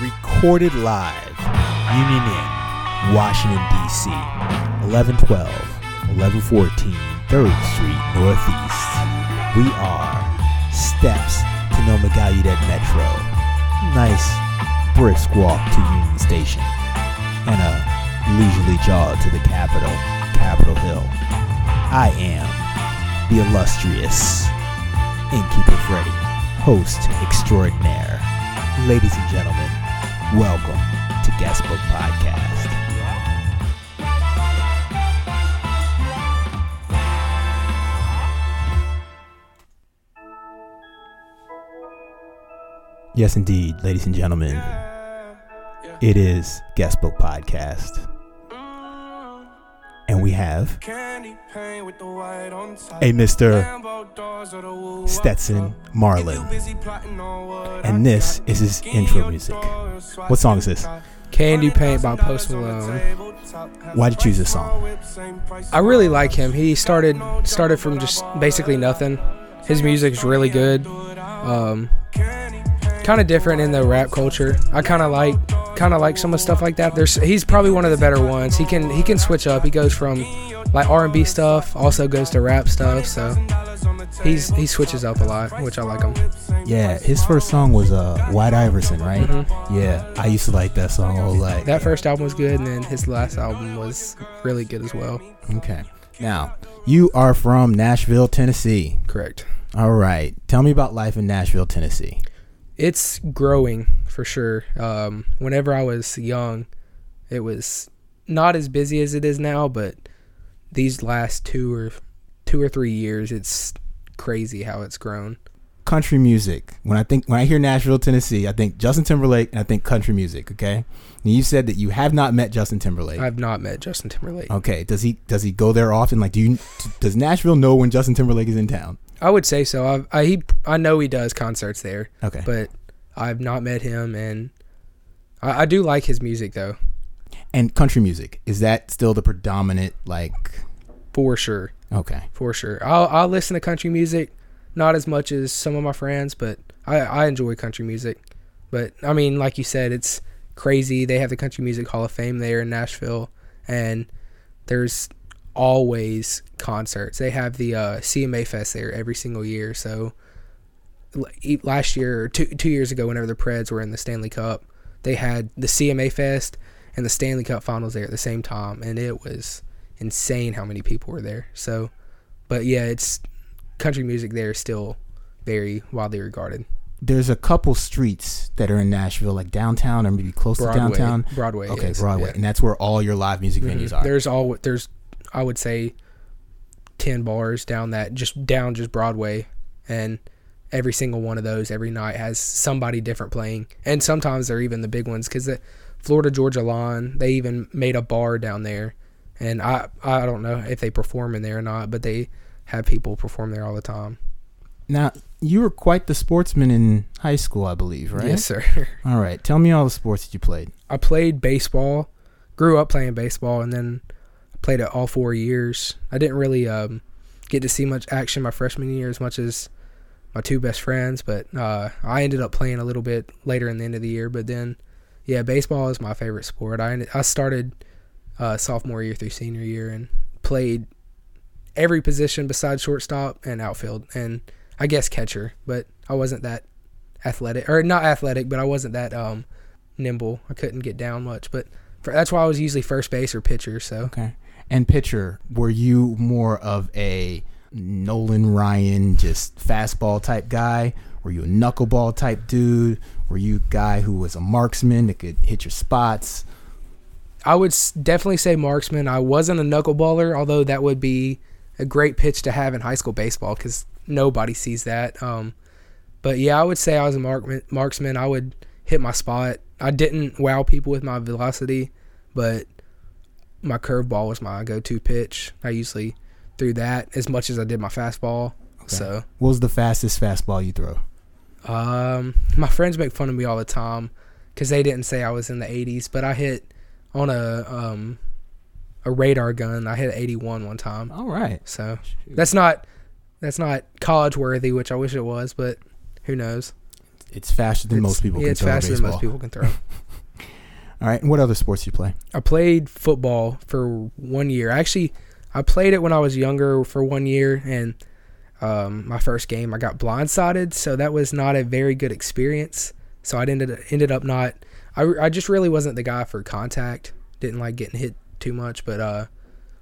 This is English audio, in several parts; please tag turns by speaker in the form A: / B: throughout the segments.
A: recorded live, Union Inn, Washington, D.C., 1112, 1114, 3rd Street, Northeast. We are steps to NoMa-Gallaudet Metro. Nice brisk walk to Union Station, and a leisurely jog to the Capitol, Capitol Hill. I am the illustrious Innkeeper Freddy, host extraordinaire. Ladies and gentlemen, welcome to Guestbook Podcast. Yes, indeed, ladies and gentlemen, it is Guestbook Podcast. And we have a Mr. Stetson Marlin. And this is his intro music. What song is this?
B: Candy Paint by Post Malone.
A: Why'd you choose this song?
B: I really like him. He started started from just basically nothing. His music's really good. Um, kind of different in the rap culture. I kind of like kind of like some of the stuff like that. There's he's probably one of the better ones. He can he can switch up. He goes from like R&B stuff, also goes to rap stuff. So he's he switches up a lot, which I like him.
A: Yeah, his first song was uh, White Iverson, right? Yeah, I used to like that song a whole lot.
B: That first album was good, and then his last album was really good as well.
A: Okay. Now, you are from Nashville, Tennessee.
B: Correct.
A: All right. Tell me about life in Nashville, Tennessee.
B: It's growing for sure. Um, whenever I was young, it was not as busy as it is now, but these last two or two or three years, it's crazy how it's grown.
A: Country music. When I think when I hear Nashville, Tennessee, I think Justin Timberlake and I think country music, okay? And you said that you have not met Justin Timberlake.
B: I've not met Justin Timberlake.
A: Okay. Does he does he go there often? Like do you does Nashville know when Justin Timberlake is in town?
B: I would say so. I I, he, I know he does concerts there,
A: Okay.
B: but I've not met him, and I, I do like his music though,
A: and country music, is that still the predominant like
B: for sure.
A: okay.
B: for sure. I'll I'll listen to country music, not as much as some of my friends, but I I enjoy country music. But I mean, like you said, it's crazy. They have the Country Music Hall of Fame there in Nashville, and there's always concerts. They have the uh, CMA Fest there every single year. So last year or two two years ago, whenever the Preds were in the Stanley Cup, they had the CMA Fest and the Stanley Cup Finals there at the same time, and it was insane how many people were there. So, but yeah, it's country music there is still very widely regarded.
A: There's a couple streets that are in Nashville, like downtown or maybe close
B: Broadway,
A: to downtown.
B: Broadway.
A: Okay,
B: is,
A: Broadway,
B: yeah.
A: and that's where all your live music
B: Mhm.
A: venues are.
B: There's all there's I would say ten bars down that just down just Broadway, and every single one of those every night has somebody different playing, and sometimes they're even the big ones because the Florida Georgia Line they even made a bar down there, and I I don't know if they perform in there or not, but they have people perform there all the time.
A: Now, you were quite the sportsman in high school, I believe, right?
B: Yes, sir.
A: All right. Tell me all the sports that you played.
B: I played baseball, grew up playing baseball, and then played it all four years. I didn't really um, get to see much action my freshman year as much as my two best friends, but uh, I ended up playing a little bit later in the end of the year. But then, yeah, baseball is my favorite sport. I ended, I started uh, sophomore year through senior year and played every position besides shortstop and outfield, and I guess catcher. But I wasn't that athletic, or not athletic, but I wasn't that um, nimble. I couldn't get down much, but for, that's why I was usually first base or pitcher. So
A: Okay. And pitcher, were you more of a Nolan Ryan, just fastball type guy? Were you a knuckleball type dude? Were you a guy who was a marksman that could hit your spots?
B: I would definitely say marksman. I wasn't a knuckleballer, although that would be a great pitch to have in high school baseball because nobody sees that. Um, but yeah, I would say I was a markman, marksman. I would hit my spot. I didn't wow people with my velocity, but my curveball was my go-to pitch. I usually threw that as much as I did my fastball. So
A: What was the fastest fastball you throw?
B: Um, my friends make fun of me all the time because they didn't say I was in the 80s, but I hit on a um a radar gun. I hit 81 one time.
A: All right.
B: So that's not that's not college worthy, which I wish it was, but who knows?
A: it's faster than
B: It's-
A: most people
B: Yeah,
A: can
B: it's faster than most people can throw.
A: All right. And what other sports do you play?
B: I played football for one year. Actually, I played it when I was younger for one year, and um, my first game I got blindsided, so that was not a very good experience. So I ended ended up not. I, I just really wasn't the guy for contact. Didn't like getting hit too much, but uh,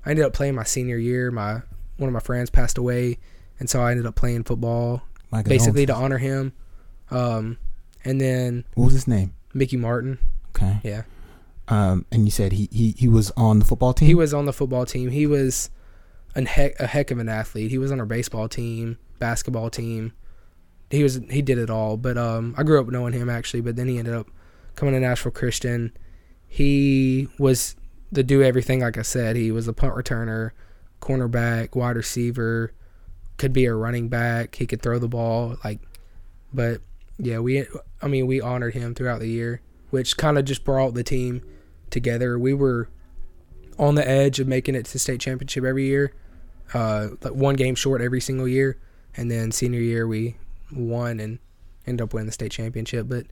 B: I ended up playing my senior year. My one of my friends passed away, and so I ended up playing football basically to honor him. Um, and then
A: What was his name?
B: Mickey Martin.
A: Okay.
B: Yeah.
A: Um, and you said he, he he was on the football team.
B: He was on the football team. He was an heck, a heck of an athlete. He was on our baseball team, basketball team. He was he did it all. But um, I grew up knowing him actually. But then he ended up coming to Nashville Christian. He was the do everything. Like I said, he was a punt returner, cornerback, wide receiver, could be a running back. He could throw the ball. Like, but yeah, we I mean we honored him throughout the year, which kind of just brought the team together. We were on the edge of making it to state championship every year, uh, like one game short every single year, and then senior year we won and ended up winning the state championship. But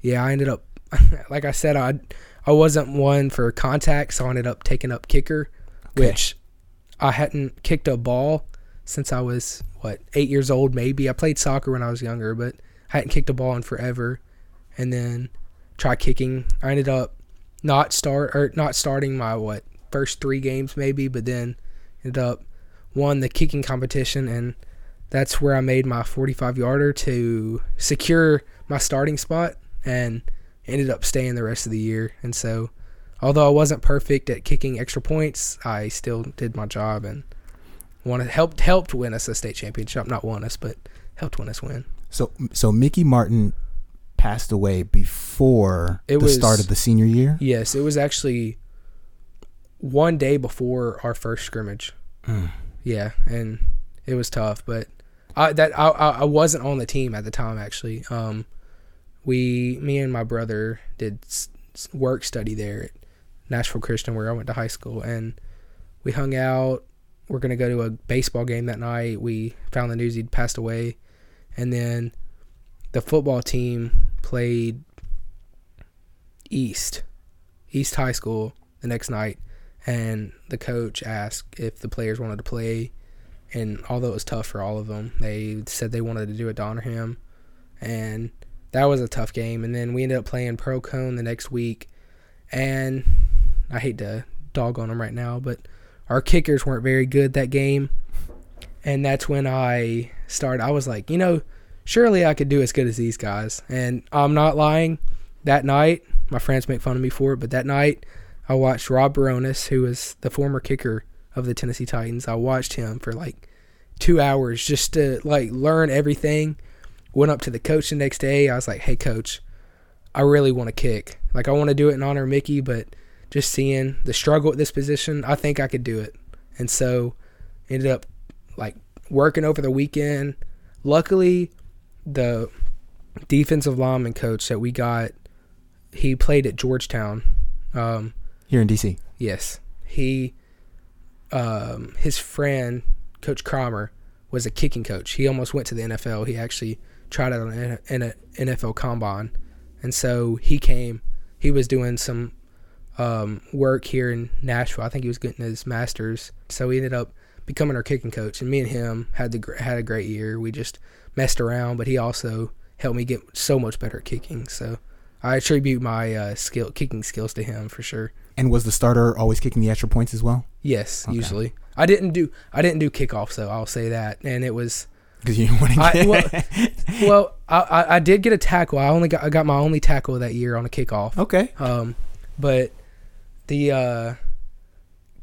B: yeah, I ended up, like I said, I I wasn't one for contact, so I ended up taking up kicker,
A: Okay.
B: which I hadn't kicked a ball since I was what eight years old, maybe. I played soccer when I was younger, but I hadn't kicked a ball in forever, and then try kicking. I ended up not start or not starting my what first three games maybe, but then ended up won the kicking competition and that's where I made my 45 yarder to secure my starting spot and ended up staying the rest of the year. And so, although I wasn't perfect at kicking extra points, I still did my job and won helped helped win us a state championship. Not won us, but helped win us win.
A: so so Mickey Martin passed away before
B: It
A: the
B: was-
A: start of the senior year.
B: Yes, it was actually one day before our first scrimmage.
A: Mm.
B: Yeah, and it was tough, but I that I I I wasn't on the team at the time actually. Um, we me and my brother did work study there at Nashville Christian where I went to high school, and we hung out. We're gonna go to a baseball game that night. We found the news he'd passed away, and then the football team played East, East High School the next night, and the coach asked if the players wanted to play. And although it was tough for all of them, they said they wanted to do it to honor him, and that was a tough game. And then we ended up playing Pro Cone the next week, and I hate to dog on them right now, but our kickers weren't very good that game, and that's when I started. I was like, you know, surely I could do as good as these guys, and I'm not lying. That night, my friends make fun of me for it, but that night I watched Rob Bironas, who was the former kicker of the Tennessee Titans. I watched him for like two hours just to like learn everything. Went up to the coach the next day. I was like, "Hey, coach, I really want to kick. Like, I want to do it in honor of Mickey, but just seeing the struggle at this position, I think I could do it." And so, ended up like working over the weekend. Luckily, the defensive lineman coach that we got, he played at Georgetown. Um,
A: Here in DC.
B: Yes, he, um, his friend, Coach Cromer, was a kicking coach. He almost went to the NFL. He actually tried out on an NFL combine, and so he came. He was doing some um, work here in Nashville. I think he was getting his master's. So he ended up becoming our kicking coach, and me and him had the had a great year. We just messed around, but he also helped me get so much better at kicking. So I attribute my uh, skill kicking skills to him for sure.
A: And was the starter always kicking the extra points as well?
B: Yes,
A: Okay.
B: usually. I didn't do I didn't do kickoffs though. I'll say that, and it was
A: Because you didn't want to
B: I-
A: get.
B: well- well. I, I, I did get a tackle. I only got I got my only tackle that year on a kickoff.
A: okay.
B: Um, but the uh,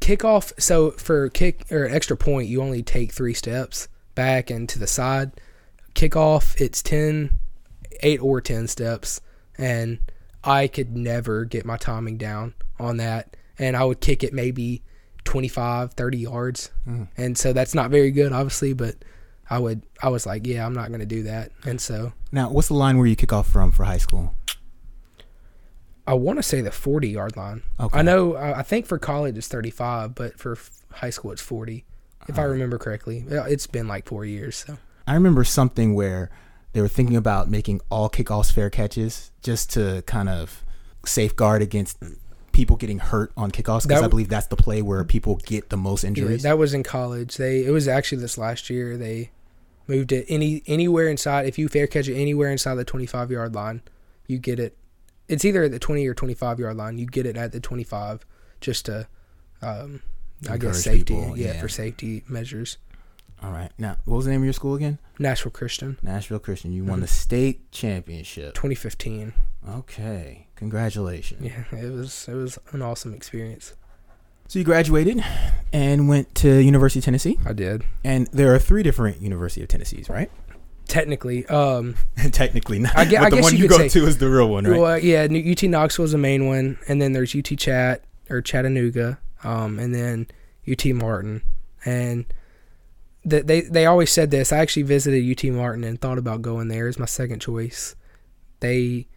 B: kickoff. So for kick or extra point, you only take three steps back and to the side. Kickoff, it's 10, 8 or ten steps, and I could never get my timing down on that, and I would kick it maybe 25, 30 yards,
A: Mm.
B: and so that's not very good, obviously, but. I would. I was like, yeah, I'm not going to do that, and so
A: Now, what's the line where you kick off from for high school?
B: I want to say the 40 yard line.
A: Okay.
B: I know. I think for college it's 35, but for high school it's 40, if I
A: Uh-huh.
B: remember correctly. It's been like four years. So
A: I remember something where they were thinking about making all kickoffs fair catches just to kind of safeguard against people getting hurt on kickoffs because I believe that's the play where people get the most
B: Yeah,
A: injuries.
B: that was in college. They it was actually this last year. They moved it any anywhere inside. If you fair catch it anywhere inside the twenty five yard line, you get it. It's either at the twenty or twenty five yard line. You get it at the twenty five, just to, um, I guess safety.
A: people,
B: yeah,
A: yeah.
B: for safety measures.
A: All right. Now, what was the name of your school again?
B: Nashville Christian,
A: Nashville Christian. You won
B: Mhm.
A: the state championship.
B: twenty fifteen.
A: Okay. Congratulations.
B: Yeah, it was it was an awesome experience.
A: So you graduated and went to University of Tennessee,
B: I did
A: and there are three different University of Tennessees, right?
B: technically. Um,
A: Technically, not.
B: I gue-
A: but the
B: guess
A: one
B: you
A: you, go
B: say-
A: to is the real one, right?
B: Well, yeah, UT Knoxville is the main one, and then there's UT Chat or Chattanooga, um, and then UT Martin, and they they always said this. I actually visited UT Martin and thought about going there as my second choice. They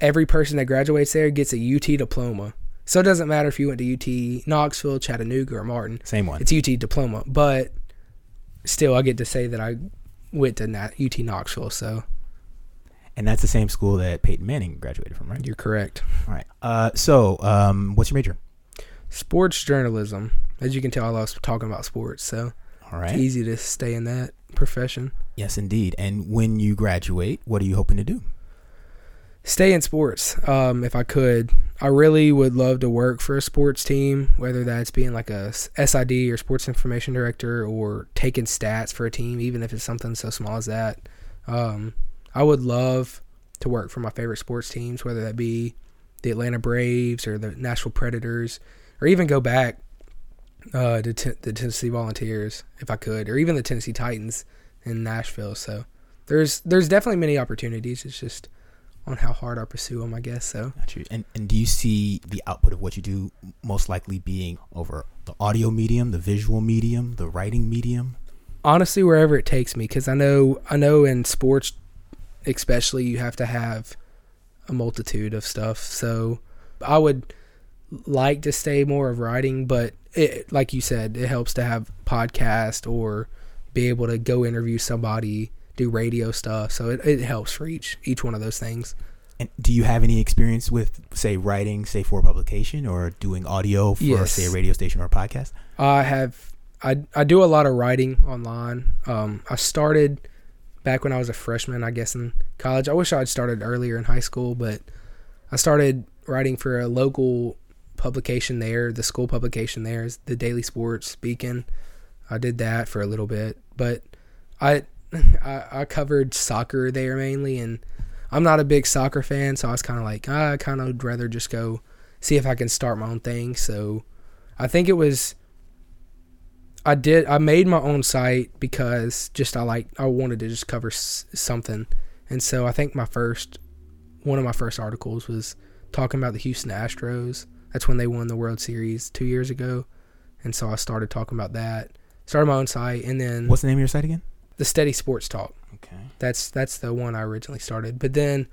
B: every person that graduates there gets a UT diploma, so it doesn't matter if you went to UT Knoxville, Chattanooga, or Martin.
A: Same one.
B: It's UT diploma, but still, I get to say that I went to Na- UT Knoxville. So
A: And that's the same school that Peyton Manning graduated from, right?
B: you're correct.
A: All right. Uh, so, um, what's your major?
B: Sports journalism. As you can tell, I love talking about sports, so
A: All
B: it's
A: right.
B: easy to stay in that profession.
A: Yes, indeed. And when you graduate, what are you hoping to do?
B: Stay in sports, um, if I could. I really would love to work for a sports team, whether that's being like a SID or sports information director or taking stats for a team, even if it's something so small as that. Um, I would love to work for my favorite sports teams, whether that be the Atlanta Braves or the Nashville Predators, or even go back uh, to t- the Tennessee Volunteers if I could, or even the Tennessee Titans in Nashville. So there's there's definitely many opportunities. It's just on how hard I pursue them, I guess. So.
A: And and do you see the output of what you do most likely being over the audio medium, the visual medium, the writing medium?
B: honestly, wherever it takes me, because I know I know in sports, especially, you have to have a multitude of stuff. So I would like to stay more of writing, but it, like you said, it helps to have podcast or be able to go interview somebody, do radio stuff. So it, it helps for each each one of those things.
A: And do you have any experience with, say, writing, say, for publication or doing audio for,
B: Yes.
A: say, a radio station or a podcast?
B: I have I I do a lot of writing online. Um, I started back when I was a freshman, I guess in college. I wish I had started earlier in high school, but I started writing for a local publication there. The school publication there is the Daily Sports Beacon. I did that for a little bit, but I I, I covered soccer there mainly, and I'm not a big soccer fan, so I was kind of like "Ah, I kind of would rather just go see if I can start my own thing. So I think it was I did I made my own site because just I like I wanted to just cover s- something. And so I think my first one of my first articles was talking about the Houston Astros. That's when they won the World Series 2 years ago. And so I started talking about that. Started my own site and then
A: What's the name of your site again?
B: the Steady Sports Talk.
A: Okay.
B: That's that's the one I originally started. But then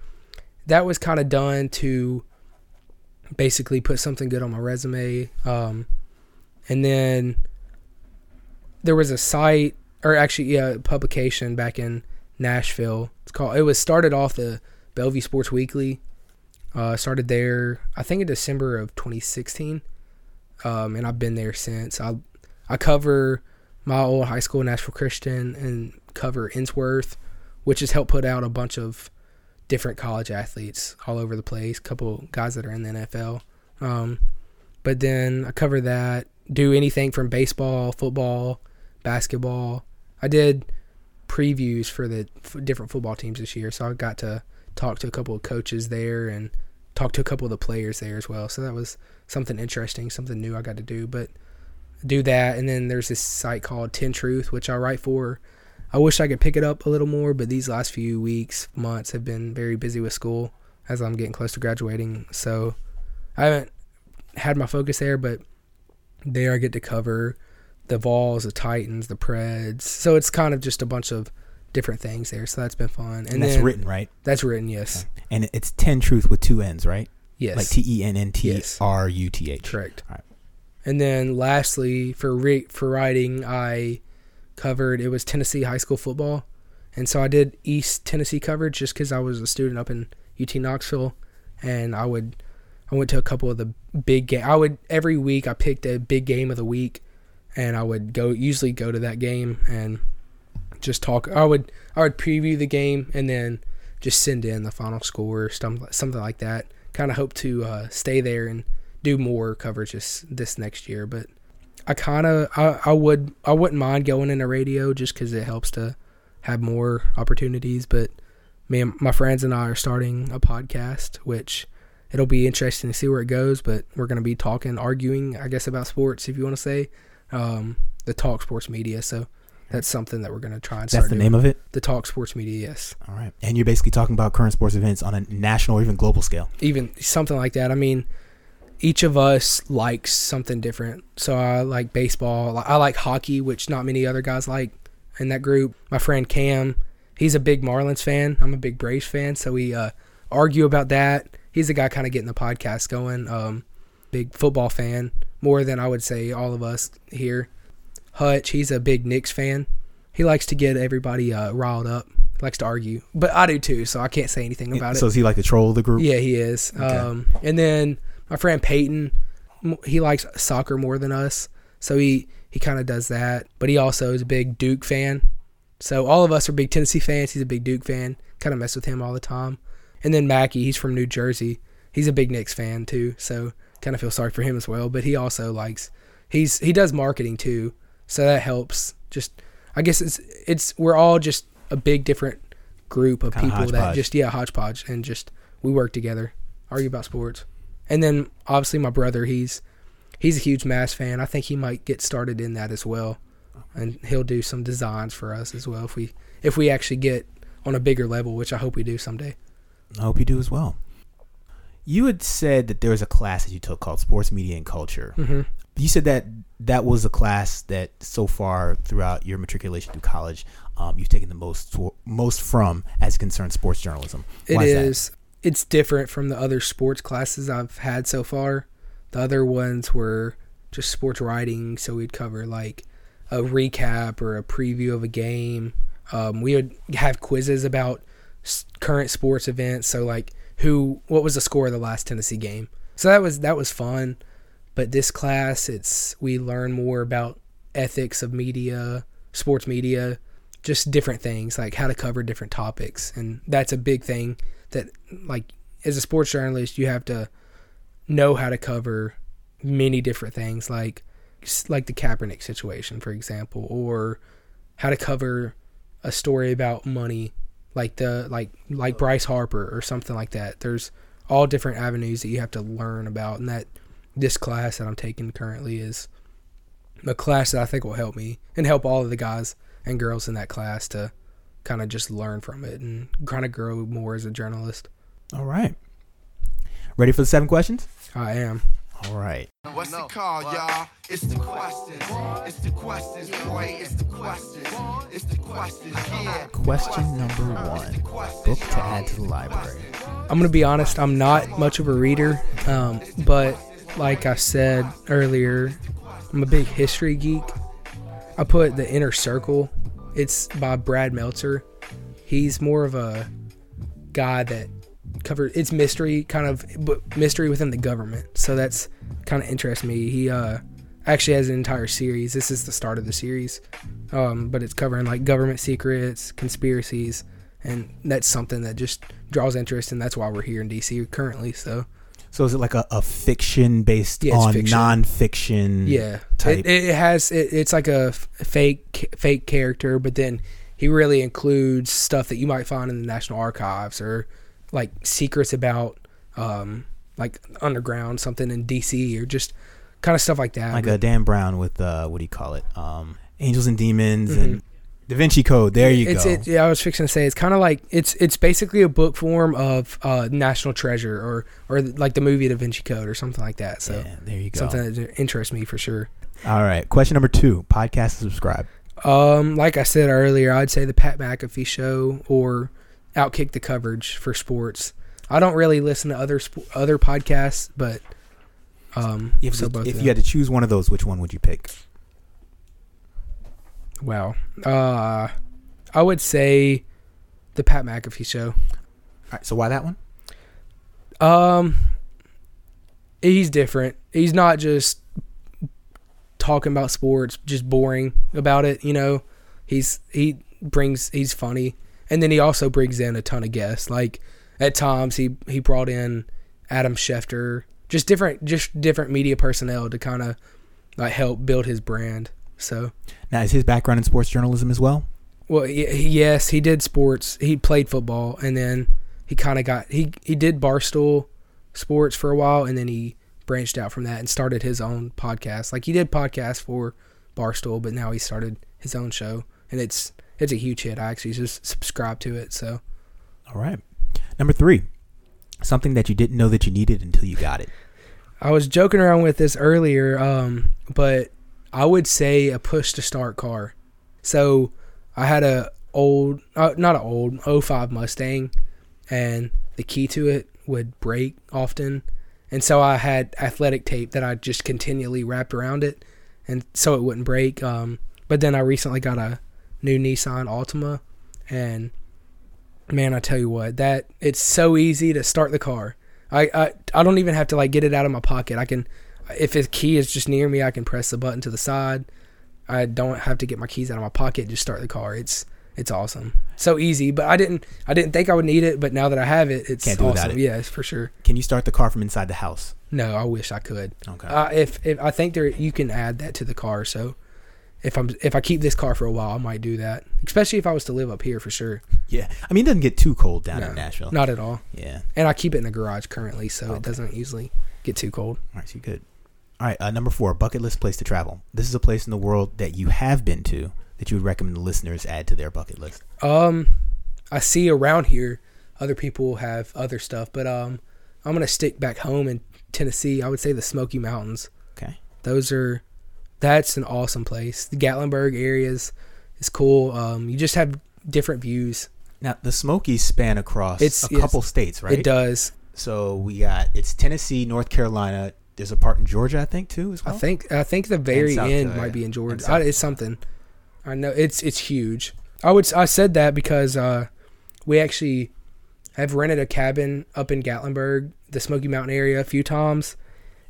B: that was kind of done to basically put something good on my resume. Um, and then there was a site, or actually, yeah, a publication back in Nashville. It's called. It was started off the Bellevue Sports Weekly. Uh, started there, I think in December of 2016, um, and I've been there since. I I cover my old high school, Nashville Christian, and cover Ensworth, which has helped put out a bunch of different college athletes all over the place. A couple guys that are in the NFL. Um, but then I cover that. Do anything from baseball, football, basketball. I did previews for the f- different football teams this year, so I got to talk to a couple of coaches there and talk to a couple of the players there as well. So that was something interesting, something new I got to do. But do that, and then there's this site called Ten Truth, which I write for. I wish I could pick it up a little more, but these last few weeks, months have been very busy with school as I'm getting close to graduating. So I haven't had my focus there, but there I get to cover the Vols, the Titans, the Preds. So it's kind of just a bunch of different things there. So that's been fun. And,
A: And that's
B: then,
A: written, right?
B: That's written, yes.
A: And it's 10 Truth with two N's, right?
B: Yes.
A: Like T E N N T R U T H.
B: Correct.
A: All right.
B: And then lastly, for re- for writing, I covered it was Tennessee high school football, and so I did East Tennessee coverage just because I was a student up in UT Knoxville, and I would I went to a couple of the big game. I would every week I picked a big game of the week, and I would go usually go to that game and just talk. I would I would preview the game and then just send in the final score, something something like that. Kind of hope to uh, stay there and do more coverage this, this next year, but I kind of I, I would I wouldn't mind going into radio just because it helps to have more opportunities. But me and my friends and I are starting a podcast, which it'll be interesting to see where it goes. But we're going to be talking, arguing, I guess, about sports, if you want to say, um, the Talk Sports Media. So that's something that we're going to try and start.
A: That's the
B: doing.
A: name of it.
B: The Talk Sports Media, yes.
A: All right. And you're basically talking about current sports events on a national or even global scale.
B: even something like that. I mean, each of us likes something different. So I like baseball. I like hockey, which not many other guys like in that group. My friend Cam, he's a big Marlins fan. I'm a big Braves fan, so we uh, argue about that. He's the guy kind of getting the podcast going. Um, big football fan, more than I would say all of us here. Hutch, he's a big Knicks fan. He likes to get everybody uh, riled up. Likes to argue, but I do too. So I can't say anything about it.
A: so is he like the troll of the group?
B: Yeah, he is.
A: Okay.
B: Um, and then my friend Peyton, he likes soccer more than us, so he he kind of does that. But he also is a big Duke fan. So all of us are big Tennessee fans. He's a big Duke fan. Kind of mess with him all the time. And then Mackie, he's from New Jersey. He's a big Knicks fan too. So kind of feel sorry for him as well. But he also likes he's he does marketing too, so that helps. Just I guess it's it's we're all just a big different group of
A: Kinda
B: people that
A: hodgepodge.
B: just yeah hodgepodge and just we work together, argue about sports, and then obviously my brother he's he's a huge Mass fan. I think he might get started in that as well, and he'll do some designs for us as well if we if we actually get on a bigger level, which I hope we do someday.
A: I hope you do as well. You had said that there was a class that you took called Sports Media and Culture.
B: hmm
A: You said that that was a class that so far throughout your matriculation through college, um, you've taken the most most from as it concerns sports journalism.
B: It
A: Why is that?
B: is. It's different from the other sports classes I've had so far. The other ones were just sports writing, so we'd cover like a recap or a preview of a game. Um, we would have quizzes about s- current sports events. So like who, what was the score of the last Tennessee game? So that was that was fun. But this class, it's we learn more about ethics of media, sports media, just different things like how to cover different topics, and that's a big thing that like as a sports journalist you have to know how to cover many different things like like the Kaepernick situation for example or how to cover a story about money like the like like Bryce Harper or something like that there's all different avenues that you have to learn about and that this class that I'm taking currently is a class that I think will help me and help all of the guys and girls in that class to kind of just learn from it and kind of grow more as a journalist.
A: All right. Ready for the seven questions?
B: I am.
A: All right.
C: What's it called, y'all? It's the questions. It's the questions, boy. It's the questions. It's the questions, yeah.
A: Question number one. Book to add to the library.
B: I'm gonna be honest. I'm not much of a reader, um, but like I said earlier, I'm a big history geek. I put the Inner Circle. It's by Brad Meltzer. He's more of a guy that covered it's mystery kind of but mystery within the government. So that's kind of interests me. He uh actually has an entire series. This is the start of the series. Um, but it's covering like government secrets, conspiracies, and that's something that just draws interest and that's why we're here in DC currently. So
A: So is it like a, a fiction based
B: Yeah,
A: on
B: fiction.
A: nonfiction?
B: Yeah,
A: type.
B: It, it has. It, it's like a f- fake fake character, but then he really includes stuff that you might find in the National Archives or like secrets about um like underground something in DC or just kind of stuff like that.
A: like
B: But
A: a Dan Brown with uh, what do you call it? Um, Angels and Demons and Da Vinci Code. There you
B: Mm-hmm. it's
A: go.
B: it, yeah, I was fixing to say it's kind of like it's it's basically a book form of uh, National Treasure or or like the movie Da Vinci Code or something like that. So
A: yeah, there you go.
B: something that interests me for sure.
A: All right. Question number two. Podcast subscribe.
B: Um, like I said earlier, I'd say the Pat McAfee show or Outkick the coverage for sports. I don't really listen to other sp- other podcasts, but um,
A: If,
B: so both
A: if you had to choose one of those, which one would you pick?
B: wow, uh, I would say the Pat McAfee show.
A: All right, so why that one?
B: Um, he's different. He's not just talking about sports, just boring about it. You know, he's he brings he's funny, and then he also brings in a ton of guests. Like at times he he brought in Adam Schefter, just different just different media personnel to kind of like help build his brand. So
A: Now, is his background in sports journalism as well?
B: well, y- yes, he did sports. He played football, and then he kind of got he he did barstool sports for a while, and then he branched out from that and started his own podcast. Like he did podcasts for barstool, but now he started his own show, and it's it's a huge hit. I actually just subscribe to it. So
A: All right. Number three, something that you didn't know that you needed until you got it.
B: I was joking around with this earlier, um, but I would say a push to start car. So I had a old, uh, not an old, 05 Mustang, and the key to it would break often, and so I had athletic tape that I just continually wrapped around it, and so it wouldn't break. Um, but then I recently got a new Nissan Altima, and man, I tell you what, that it's so easy to start the car. I, I I don't even have to like get it out of my pocket. I can, if the key is just near me, I can press the button to the side. I don't have to get my keys out of my pocket. Just start the car. It's it's awesome. So easy. But I didn't I didn't think I would need it. But now that I have it, it's
A: Can't do
B: awesome.
A: it.
B: Yes, for sure.
A: Can you start the car from inside the house?
B: No, I wish I could.
A: Okay.
B: Uh, if if I think there you can add that to the car. So if I'm if I keep this car for a while, I might do that. Especially if I was to live up here for sure.
A: yeah. I mean, it doesn't get too cold down
B: No,
A: in Nashville.
B: Not at all.
A: Yeah.
B: And I keep it in the garage currently, so
A: Okay.
B: it doesn't usually get too cold.
A: All right, so you're good. All right, uh, number four, bucket list place to travel. This is a place in the world that you have been to that you would recommend the listeners add to their bucket list.
B: Um, I see around here other people have other stuff, but um, I'm gonna stick back home in Tennessee. I would say the Smoky Mountains.
A: Okay.
B: Those are that's an awesome place. The Gatlinburg areas is cool. Um, you just have different views.
A: Now, the Smokies span across
B: It's-
A: a
B: yes.
A: couple states, right?
B: It does.
A: So we got it's Tennessee, North Carolina. There's a part in Georgia, I think, too, as well.
B: I think I think the very end might be in Georgia. I, it's something. I know it's it's huge. I would I said that because uh, we actually have rented a cabin up in Gatlinburg, the Smoky Mountain area, a few times,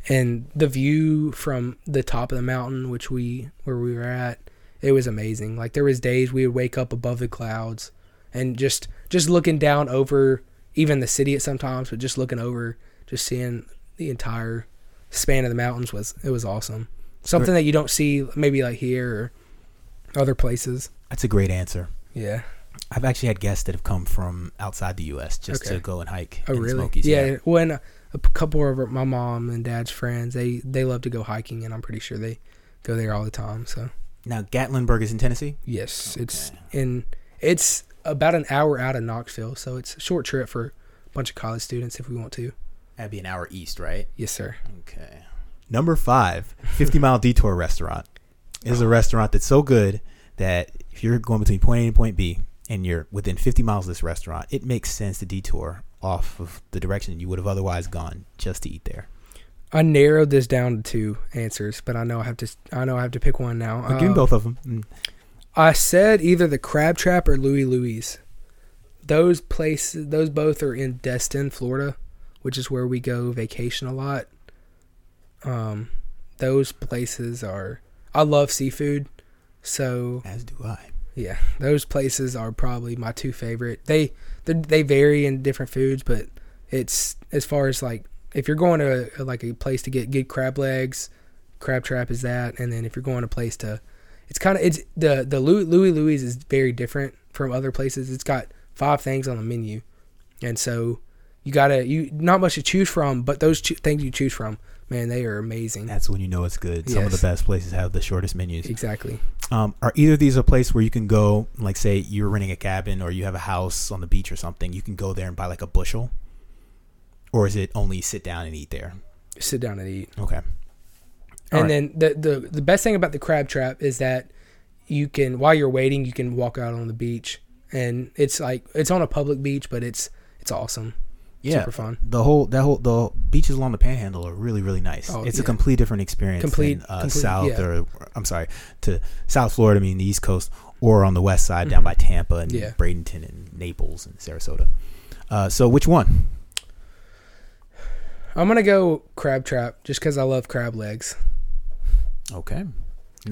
B: and the view from the top of the mountain, which we where we were at, it was amazing. Like there was days we would wake up above the clouds and just just looking down over even the city at sometimes, but just looking over, just seeing the entire span of the mountains was it was awesome. Something that you don't see maybe like here or other places.
A: That's a great answer.
B: Yeah.
A: I've actually had guests that have come from outside the U.S. just to go and hike
B: Oh
A: in
B: really?
A: Smokies.
B: yeah. When a, couple of my mom and dad's friends, they they love to go hiking, and I'm pretty sure they go there all the time. So
A: Now, Gatlinburg is in Tennessee.
B: yes, it's in it's about an hour out of Knoxville, so it's a short trip for a bunch of college students if we want to.
A: That'd be an hour east, right?
B: Yes, sir.
A: Okay. Number five, 50 Mile Detour Restaurant. Is a restaurant that's so good that if you're going between point A and point B and you're within 50 miles of this restaurant, it makes sense to detour off of the direction you would have otherwise gone just to eat there.
B: I narrowed this down to two answers, but I know I have to I know I have to pick one now.
A: Give you
B: Uh,
A: both of them. Mm.
B: I said either the Crab Trap or Louis Louis. Those places, those both are in Destin, Florida, which is where we go vacation a lot. Um, those places are. I love seafood, so
A: As do I.
B: yeah, those places are probably my two favorite. They they, vary in different foods, but it's as far as like if you're going to a, like a place to get good crab legs, Crab Trap is that, and then if you're going to a place to, it's kind of it's the the Louis Louis Louis is very different from other places. It's got five things on the menu, and so you gotta you not much to choose from, but those choo- things you choose from, man, they are amazing.
A: That's when you know it's good. Some of the best places have the shortest menus.
B: Exactly.
A: Um, are either of these a place where you can go, like say you're renting a cabin or you have a house on the beach or something, you can go there and buy like a bushel? Or is it only sit down and eat there?
B: Sit down and eat.
A: Okay.
B: And
A: Alright.
B: then the, the the best thing about the crab trap is that you can while you're waiting, you can walk out on the beach, and it's like it's on a public beach, but it's it's awesome.
A: Yeah.
B: Super fun.
A: The whole that whole the beaches along the panhandle are really really nice.
B: Oh,
A: it's a
B: yeah.
A: complete different experience
B: Complete-
A: than uh,
B: complete-
A: south
B: yeah.
A: or I'm sorry to South Florida. I mean the East Coast or on the west side down
B: Mhm.
A: by Tampa and
B: Yeah.
A: Bradenton and Naples and Sarasota. Uh, so which one?
B: I'm gonna go crab trap just because I love crab legs.
A: Okay. And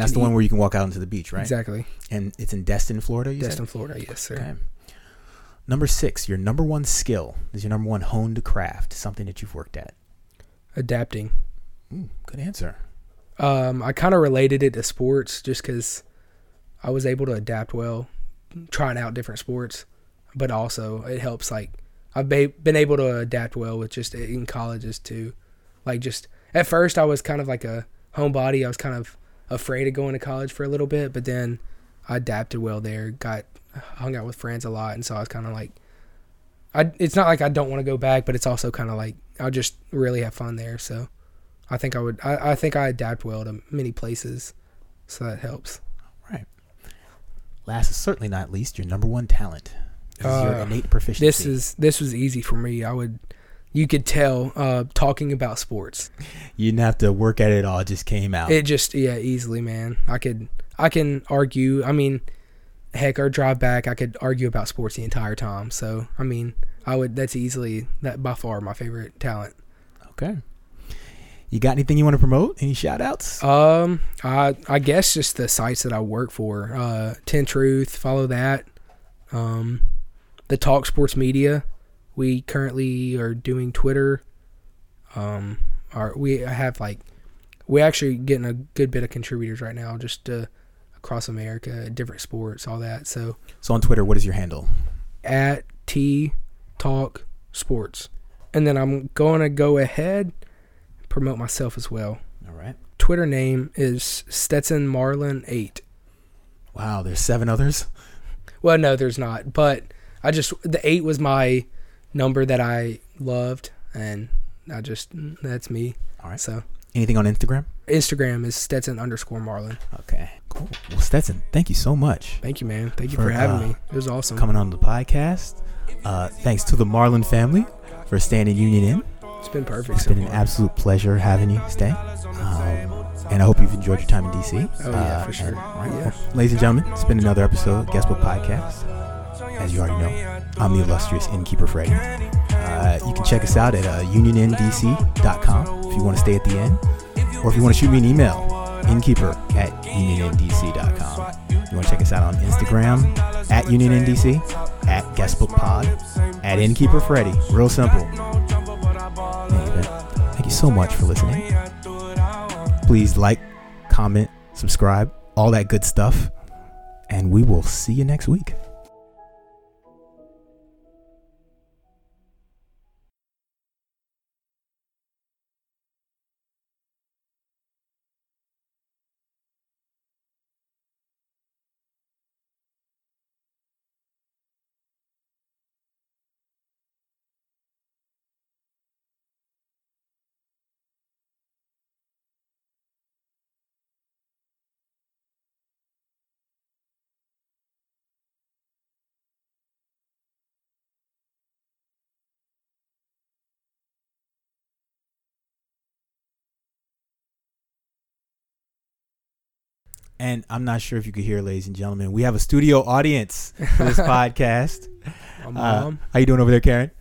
A: that's the one where you can walk out into the beach, right?
B: Exactly.
A: And it's in Destin, Florida. You said?
B: Destin, Florida. Yes, sir.
A: Okay. Number six, your number one skill is your number one honed craft, something that you've worked at.
B: Adapting.
A: Ooh, good answer.
B: Um, I kind of related it to sports just because I was able to adapt well, trying out different sports, but also it helps. Like I've been able to adapt well with just in colleges too. Like just at first, I was kind of like a homebody. I was kind of afraid of going to college for a little bit, but then I adapted well there. Got hung out with friends a lot, and so I was kind of like, I. It's not like I don't want to go back, but it's also kind of like I'll just really have fun there. So. I think I would. I, I think I adapt well to many places, so that helps. Right.
A: Last, is certainly not least, your number one talent. This is your
B: Uh,
A: innate proficiency.
B: This is this was easy for me. I would, you could tell, uh, talking about sports.
A: you didn't have to work at it; it all it just came out.
B: It just yeah, easily, man. I could I can argue. I mean, heck, our drive back, I could argue about sports the entire time. So I mean, I would. That's easily that by far my favorite talent.
A: okay. You got anything you want to promote? Any shout outs?
B: Um, I I guess just the sites that I work for. Uh, Ten Truth, follow that. Um, the Talk Sports Media. We currently are doing Twitter. Um, our we have like we actually getting a good bit of contributors right now, just uh, across America, different sports, all that. So
A: So on Twitter, what is your handle?
B: at T Talk Sports, and then I'm going to go ahead promote myself as well.
A: All right.
B: Twitter name is Stetson Marlin eight.
A: Wow, there's seven others.
B: Well, no, there's not. But I just the eight was my number that I loved, and I just that's me.
A: All right.
B: So
A: Anything on Instagram?
B: Instagram is Stetson underscore Marlin.
A: Okay, cool. Well, Stetson, thank you so much
B: Thank you, man. Thank you
A: For,
B: for, having
A: uh,
B: me. It was awesome.
A: coming on the podcast. Uh, thanks to the Marlin family for staying in Union Inn.
B: It's been perfect.
A: It's
B: so
A: been an absolute pleasure having you stay. Um, and I hope you've enjoyed your time in DC.
B: Oh, yeah, for sure.
A: and- right,
B: Yeah.
A: well, ladies and gentlemen, it's been another episode of Guest Book Podcast. As you already know, I'm the illustrious innkeeper Freddie. Uh, you can check us out at uh, unionnDC.com if you want to stay at the end, or if you want to shoot me an email, innkeeper at unionnDC.com. You want to check us out on Instagram at unionnDC, at guestbookpod, at innkeeper Freddie. Real simple. Thank you so much for listening. Please like, comment, subscribe, all that good stuff. And we will see you next week. And I'm not sure if you could hear, ladies and gentlemen, we have a studio audience for this podcast. Uh, how you doing over there, Karen?